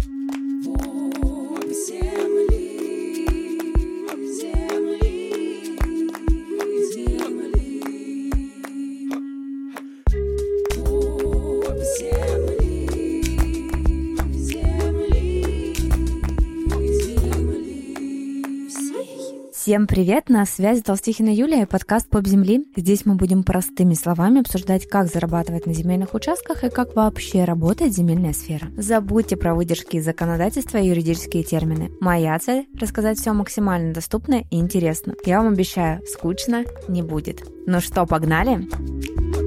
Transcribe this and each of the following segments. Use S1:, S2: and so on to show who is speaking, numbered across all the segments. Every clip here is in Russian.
S1: thank you Всем привет! На связи Толстихина Юлия и подкаст «Поп земли». Здесь мы будем простыми словами обсуждать, как зарабатывать на земельных участках и как вообще работает земельная сфера. Забудьте про выдержки из законодательства и юридические термины. Моя цель – рассказать все максимально доступно и интересно. Я вам обещаю, скучно не будет. Ну что, погнали? Погнали!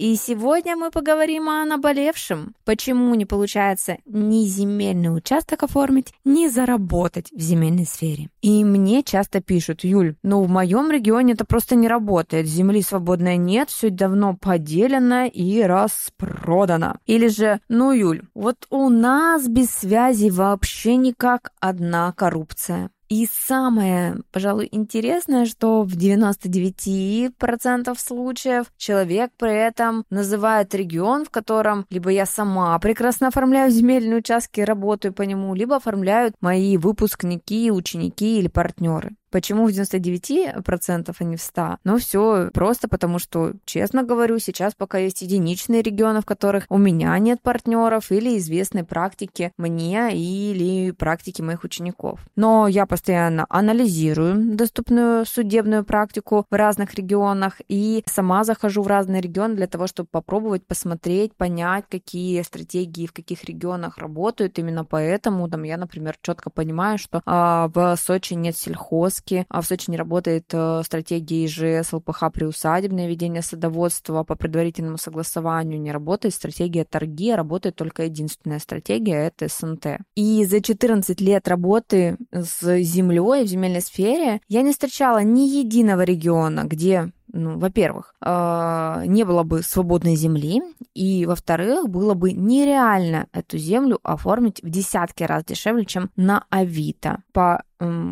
S1: И сегодня мы поговорим о наболевшем. Почему не получается ни земельный участок оформить, ни заработать в земельной сфере. И мне часто пишут, Юль, ну в моем регионе это просто не работает. Земли свободной нет, все давно поделено и распродано. Или же, ну Юль, вот у нас без связи вообще никак одна коррупция. И самое, пожалуй, интересное, что в 99% случаев человек при этом называет регион, в котором либо я сама прекрасно оформляю земельные участки, работаю по нему, либо оформляют мои выпускники, ученики или партнеры. Почему в 99%, а не в 100%? Ну, все просто потому, что, честно говорю, сейчас пока есть единичные регионы, в которых у меня нет партнеров или известной практики мне или практики моих учеников. Но я постоянно анализирую доступную судебную практику в разных регионах и сама захожу в разные регионы для того, чтобы попробовать посмотреть, понять, какие стратегии в каких регионах работают. Именно поэтому там я, например, четко понимаю, что а, в Сочи нет сельхоз, поиски. А в Сочи не работает э, стратегия ИЖС, ЛПХ приусадебное ведение садоводства по предварительному согласованию, не работает стратегия торги, а работает только единственная стратегия — это СНТ. И за 14 лет работы с землей в земельной сфере я не встречала ни единого региона, где ну, во-первых, э, не было бы свободной земли, и, во-вторых, было бы нереально эту землю оформить в десятки раз дешевле, чем на Авито по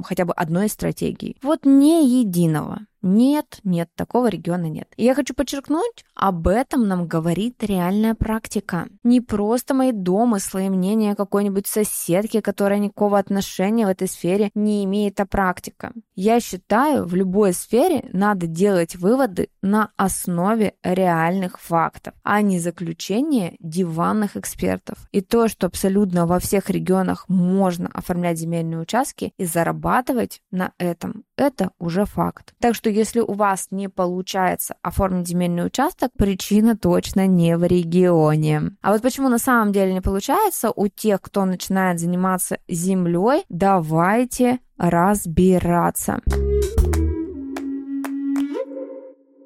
S1: хотя бы одной стратегии. Вот не единого. Нет, нет, такого региона нет. И я хочу подчеркнуть, об этом нам говорит реальная практика. Не просто мои домыслы и мнения какой-нибудь соседки, которая никакого отношения в этой сфере не имеет, а практика. Я считаю, в любой сфере надо делать выводы на основе реальных фактов, а не заключения диванных экспертов. И то, что абсолютно во всех регионах можно оформлять земельные участки и зарабатывать на этом, это уже факт. Так что если у вас не получается оформить земельный участок, причина точно не в регионе. А вот почему на самом деле не получается у тех, кто начинает заниматься землей, давайте разбираться.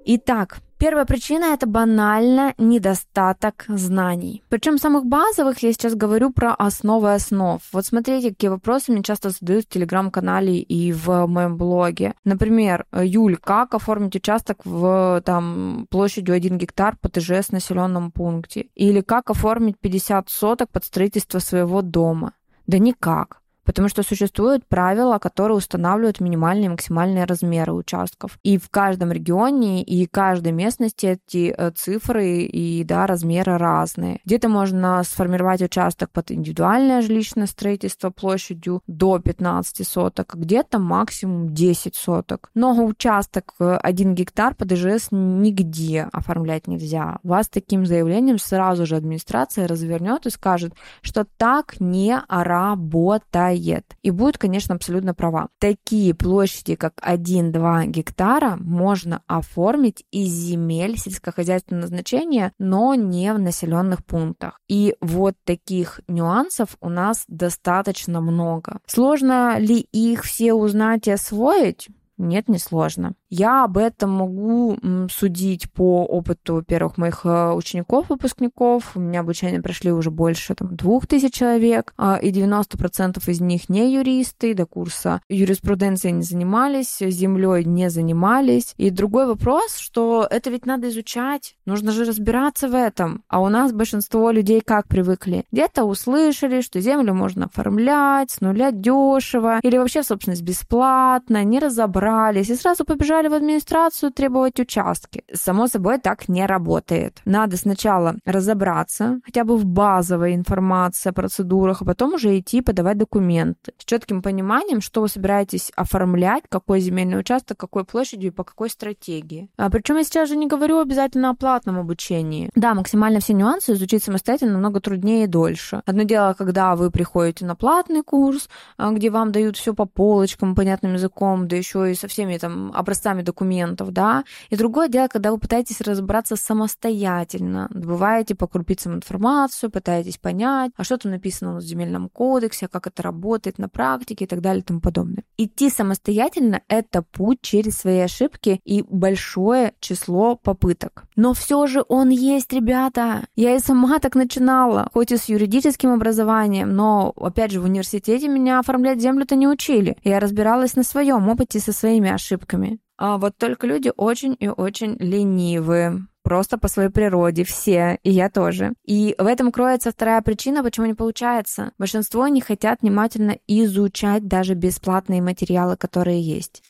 S1: Итак, Первая причина – это банально недостаток знаний. Причем самых базовых я сейчас говорю про основы основ. Вот смотрите, какие вопросы мне часто задают в телеграм-канале и в моем блоге. Например, Юль, как оформить участок в там, площадью 1 гектар по ТЖС населенном пункте? Или как оформить 50 соток под строительство своего дома? Да никак потому что существуют правила, которые устанавливают минимальные и максимальные размеры участков. И в каждом регионе и каждой местности эти э, цифры и да, размеры разные. Где-то можно сформировать участок под индивидуальное жилищное строительство площадью до 15 соток, а где-то максимум 10 соток. Но участок 1 э, гектар под ИЖС нигде оформлять нельзя. Вас таким заявлением сразу же администрация развернет и скажет, что так не работает сыроед. И будет, конечно, абсолютно права. Такие площади, как 1-2 гектара, можно оформить из земель сельскохозяйственного назначения, но не в населенных пунктах. И вот таких нюансов у нас достаточно много. Сложно ли их все узнать и освоить? Нет, не сложно. Я об этом могу судить по опыту первых моих э, учеников, выпускников. У меня обучение прошли уже больше там, двух тысяч человек, а, и 90% из них не юристы, до курса юриспруденции не занимались, землей не занимались. И другой вопрос, что это ведь надо изучать, нужно же разбираться в этом. А у нас большинство людей как привыкли? Где-то услышали, что землю можно оформлять с нуля дешево, или вообще, собственность бесплатно, не разобрались собрались и сразу побежали в администрацию требовать участки. Само собой, так не работает. Надо сначала разобраться хотя бы в базовой информации о процедурах, а потом уже идти подавать документы с четким пониманием, что вы собираетесь оформлять, какой земельный участок, какой площадью и по какой стратегии. А, причем я сейчас же не говорю обязательно о платном обучении. Да, максимально все нюансы изучить самостоятельно намного труднее и дольше. Одно дело, когда вы приходите на платный курс, а, где вам дают все по полочкам, понятным языком, да еще и со всеми там образцами документов, да. И другое дело, когда вы пытаетесь разобраться самостоятельно, добываете по крупицам информацию, пытаетесь понять, а что там написано в земельном кодексе, как это работает на практике и так далее и тому подобное. Идти самостоятельно — это путь через свои ошибки и большое число попыток. Но все же он есть, ребята. Я и сама так начинала, хоть и с юридическим образованием, но, опять же, в университете меня оформлять землю-то не учили. Я разбиралась на своем опыте со своими ошибками. А вот только люди очень и очень ленивые просто по своей природе, все, и я тоже. И в этом кроется вторая причина, почему не получается. Большинство не хотят внимательно изучать даже бесплатные материалы, которые есть.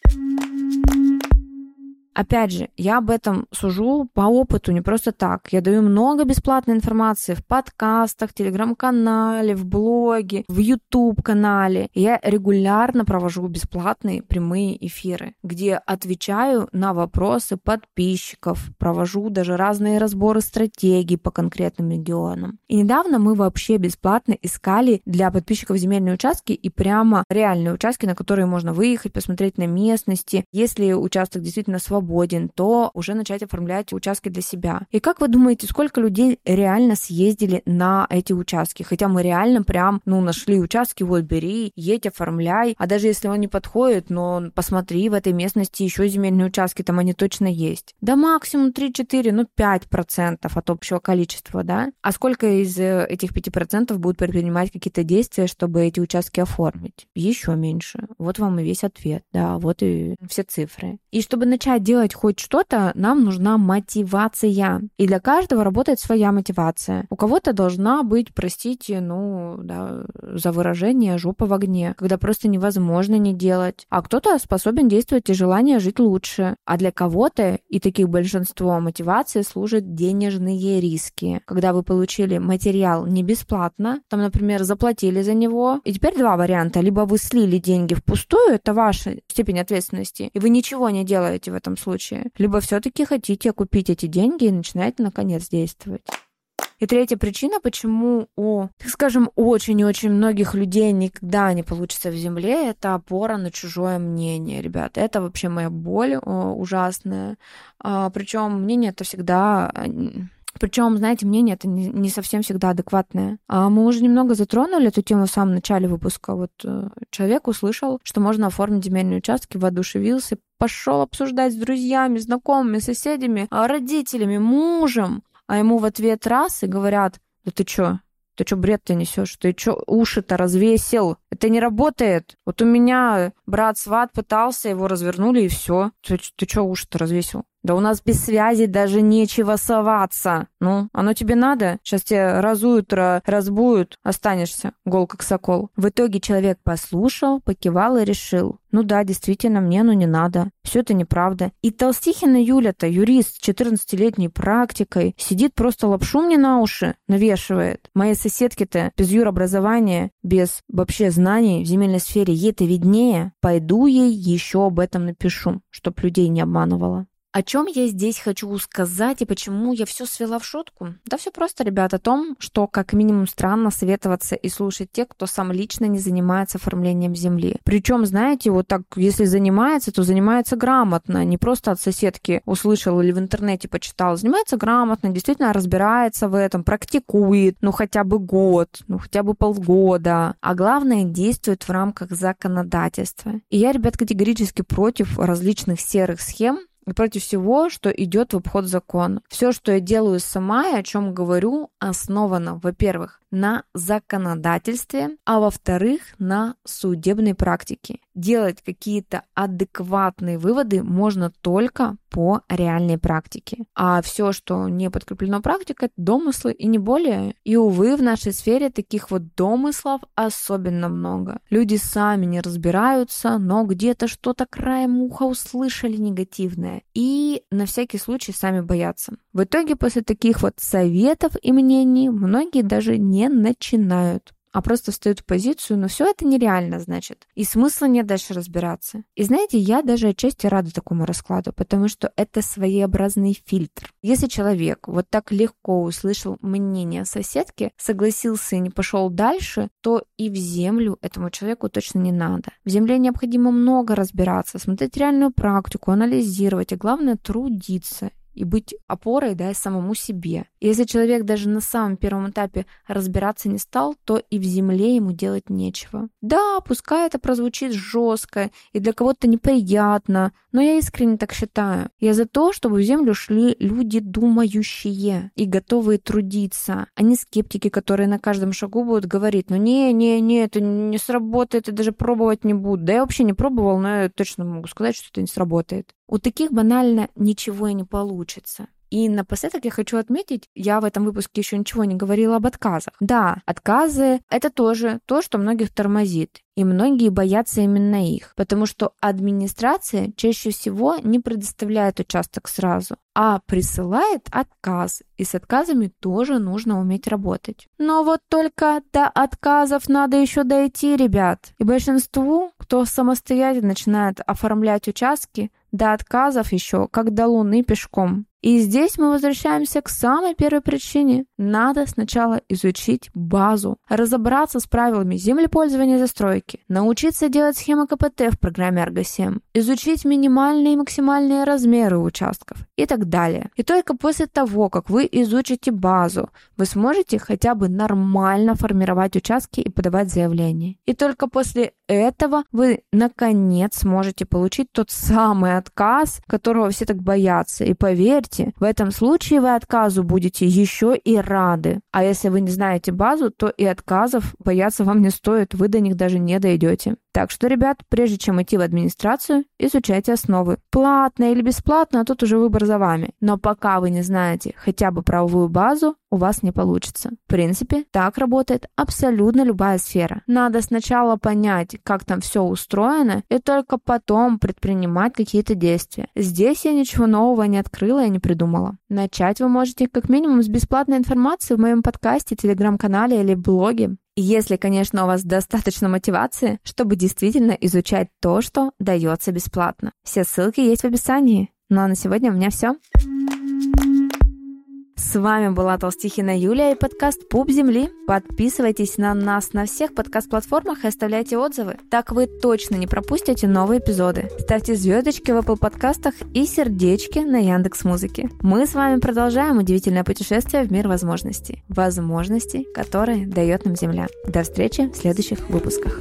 S1: Опять же, я об этом сужу по опыту, не просто так. Я даю много бесплатной информации в подкастах, телеграм-канале, в блоге, в YouTube-канале. Я регулярно провожу бесплатные прямые эфиры, где отвечаю на вопросы подписчиков, провожу даже разные разборы стратегий по конкретным регионам. И недавно мы вообще бесплатно искали для подписчиков земельные участки и прямо реальные участки, на которые можно выехать, посмотреть на местности. Если участок действительно свободный, свободен, то уже начать оформлять участки для себя. И как вы думаете, сколько людей реально съездили на эти участки? Хотя мы реально прям, ну, нашли участки, вот бери, едь, оформляй. А даже если он не подходит, но посмотри, в этой местности еще земельные участки, там они точно есть. Да максимум 3-4, ну 5% от общего количества, да? А сколько из э, этих 5% будут предпринимать какие-то действия, чтобы эти участки оформить? Еще меньше. Вот вам и весь ответ, да, вот и все цифры. И чтобы начать делать хоть что-то, нам нужна мотивация. И для каждого работает своя мотивация. У кого-то должна быть, простите, ну, да, за выражение, жопа в огне, когда просто невозможно не делать. А кто-то способен действовать и желание жить лучше. А для кого-то, и таких большинство, мотивации служат денежные риски. Когда вы получили материал не бесплатно, там, например, заплатили за него, и теперь два варианта. Либо вы слили деньги впустую, это ваша степень ответственности, и вы ничего не делаете в этом случае. Либо все-таки хотите купить эти деньги и начинаете наконец действовать. И третья причина, почему у, так скажем, очень-очень многих людей никогда не получится в земле, это опора на чужое мнение, ребят. Это вообще моя боль о, ужасная. А, причем мнение это всегда причем, знаете, мнение это не, совсем всегда адекватное. А мы уже немного затронули эту тему в самом начале выпуска. Вот э, человек услышал, что можно оформить земельные участки, воодушевился, пошел обсуждать с друзьями, знакомыми, соседями, а, родителями, мужем. А ему в ответ раз и говорят, да ты чё, ты что бред ты несешь? Ты что уши-то развесил? Это не работает. Вот у меня брат-сват пытался, его развернули и все. Ты, ты что уши-то развесил? Да у нас без связи даже нечего соваться. Ну, оно тебе надо? Сейчас тебя разуют, разбуют, останешься гол как сокол. В итоге человек послушал, покивал и решил. Ну да, действительно, мне ну не надо. Все это неправда. И Толстихина Юля-то, юрист с 14-летней практикой, сидит просто лапшу мне на уши, навешивает. Моей соседке-то без юробразования, без вообще знаний в земельной сфере, ей-то виднее. Пойду ей еще об этом напишу, чтоб людей не обманывала. О чем я здесь хочу сказать и почему я все свела в шутку? Да все просто, ребят, о том, что как минимум странно советоваться и слушать тех, кто сам лично не занимается оформлением земли. Причем, знаете, вот так, если занимается, то занимается грамотно, не просто от соседки услышал или в интернете почитал, занимается грамотно, действительно разбирается в этом, практикует, ну хотя бы год, ну хотя бы полгода, а главное действует в рамках законодательства. И я, ребят, категорически против различных серых схем, против всего, что идет в обход закона. Все, что я делаю сама и о чем говорю, основано, во-первых, на законодательстве, а во-вторых, на судебной практике. Делать какие-то адекватные выводы можно только по реальной практике. А все, что не подкреплено практикой, это домыслы и не более. И, увы, в нашей сфере таких вот домыслов особенно много. Люди сами не разбираются, но где-то что-то краем уха услышали негативное. И на всякий случай сами боятся. В итоге после таких вот советов и мнений многие даже не начинают а просто встают в позицию, но все это нереально, значит. И смысла нет дальше разбираться. И знаете, я даже отчасти рада такому раскладу, потому что это своеобразный фильтр. Если человек вот так легко услышал мнение соседки, согласился и не пошел дальше, то и в землю этому человеку точно не надо. В земле необходимо много разбираться, смотреть реальную практику, анализировать, а главное трудиться и быть опорой да, самому себе. Если человек даже на самом первом этапе разбираться не стал, то и в земле ему делать нечего. Да, пускай это прозвучит жестко и для кого-то неприятно, но я искренне так считаю. Я за то, чтобы в землю шли люди думающие и готовые трудиться, а не скептики, которые на каждом шагу будут говорить, ну не, не, не, это не сработает, я даже пробовать не буду. Да я вообще не пробовал, но я точно могу сказать, что это не сработает. У таких банально ничего и не получится. И напоследок я хочу отметить, я в этом выпуске еще ничего не говорила об отказах. Да, отказы — это тоже то, что многих тормозит. И многие боятся именно их, потому что администрация чаще всего не предоставляет участок сразу, а присылает отказ, и с отказами тоже нужно уметь работать. Но вот только до отказов надо еще дойти, ребят. И большинству, кто самостоятельно начинает оформлять участки, до отказов еще, как до Луны пешком. И здесь мы возвращаемся к самой первой причине. Надо сначала изучить базу, разобраться с правилами землепользования и застройки, научиться делать схемы КПТ в программе Argo7, изучить минимальные и максимальные размеры участков и так далее. И только после того, как вы изучите базу, вы сможете хотя бы нормально формировать участки и подавать заявления. И только после этого вы наконец сможете получить тот самый отказ, которого все так боятся. И поверьте, в этом случае вы отказу будете еще и рады. А если вы не знаете базу, то и отказов бояться вам не стоит, вы до них даже не дойдете. Так что, ребят, прежде чем идти в администрацию, изучайте основы. Платно или бесплатно, тут уже выбор за вами. Но пока вы не знаете хотя бы правовую базу, у вас не получится. В принципе, так работает абсолютно любая сфера. Надо сначала понять, как там все устроено, и только потом предпринимать какие-то действия. Здесь я ничего нового не открыла и не придумала. Начать вы можете как минимум с бесплатной информации в моем подкасте, телеграм-канале или блоге. Если, конечно, у вас достаточно мотивации, чтобы действительно изучать то, что дается бесплатно. Все ссылки есть в описании. Ну а на сегодня у меня все. С вами была Толстихина Юлия и подкаст «Пуп земли». Подписывайтесь на нас на всех подкаст-платформах и оставляйте отзывы. Так вы точно не пропустите новые эпизоды. Ставьте звездочки в Apple подкастах и сердечки на Яндекс Музыке. Мы с вами продолжаем удивительное путешествие в мир возможностей. Возможностей, которые дает нам Земля. До встречи в следующих выпусках.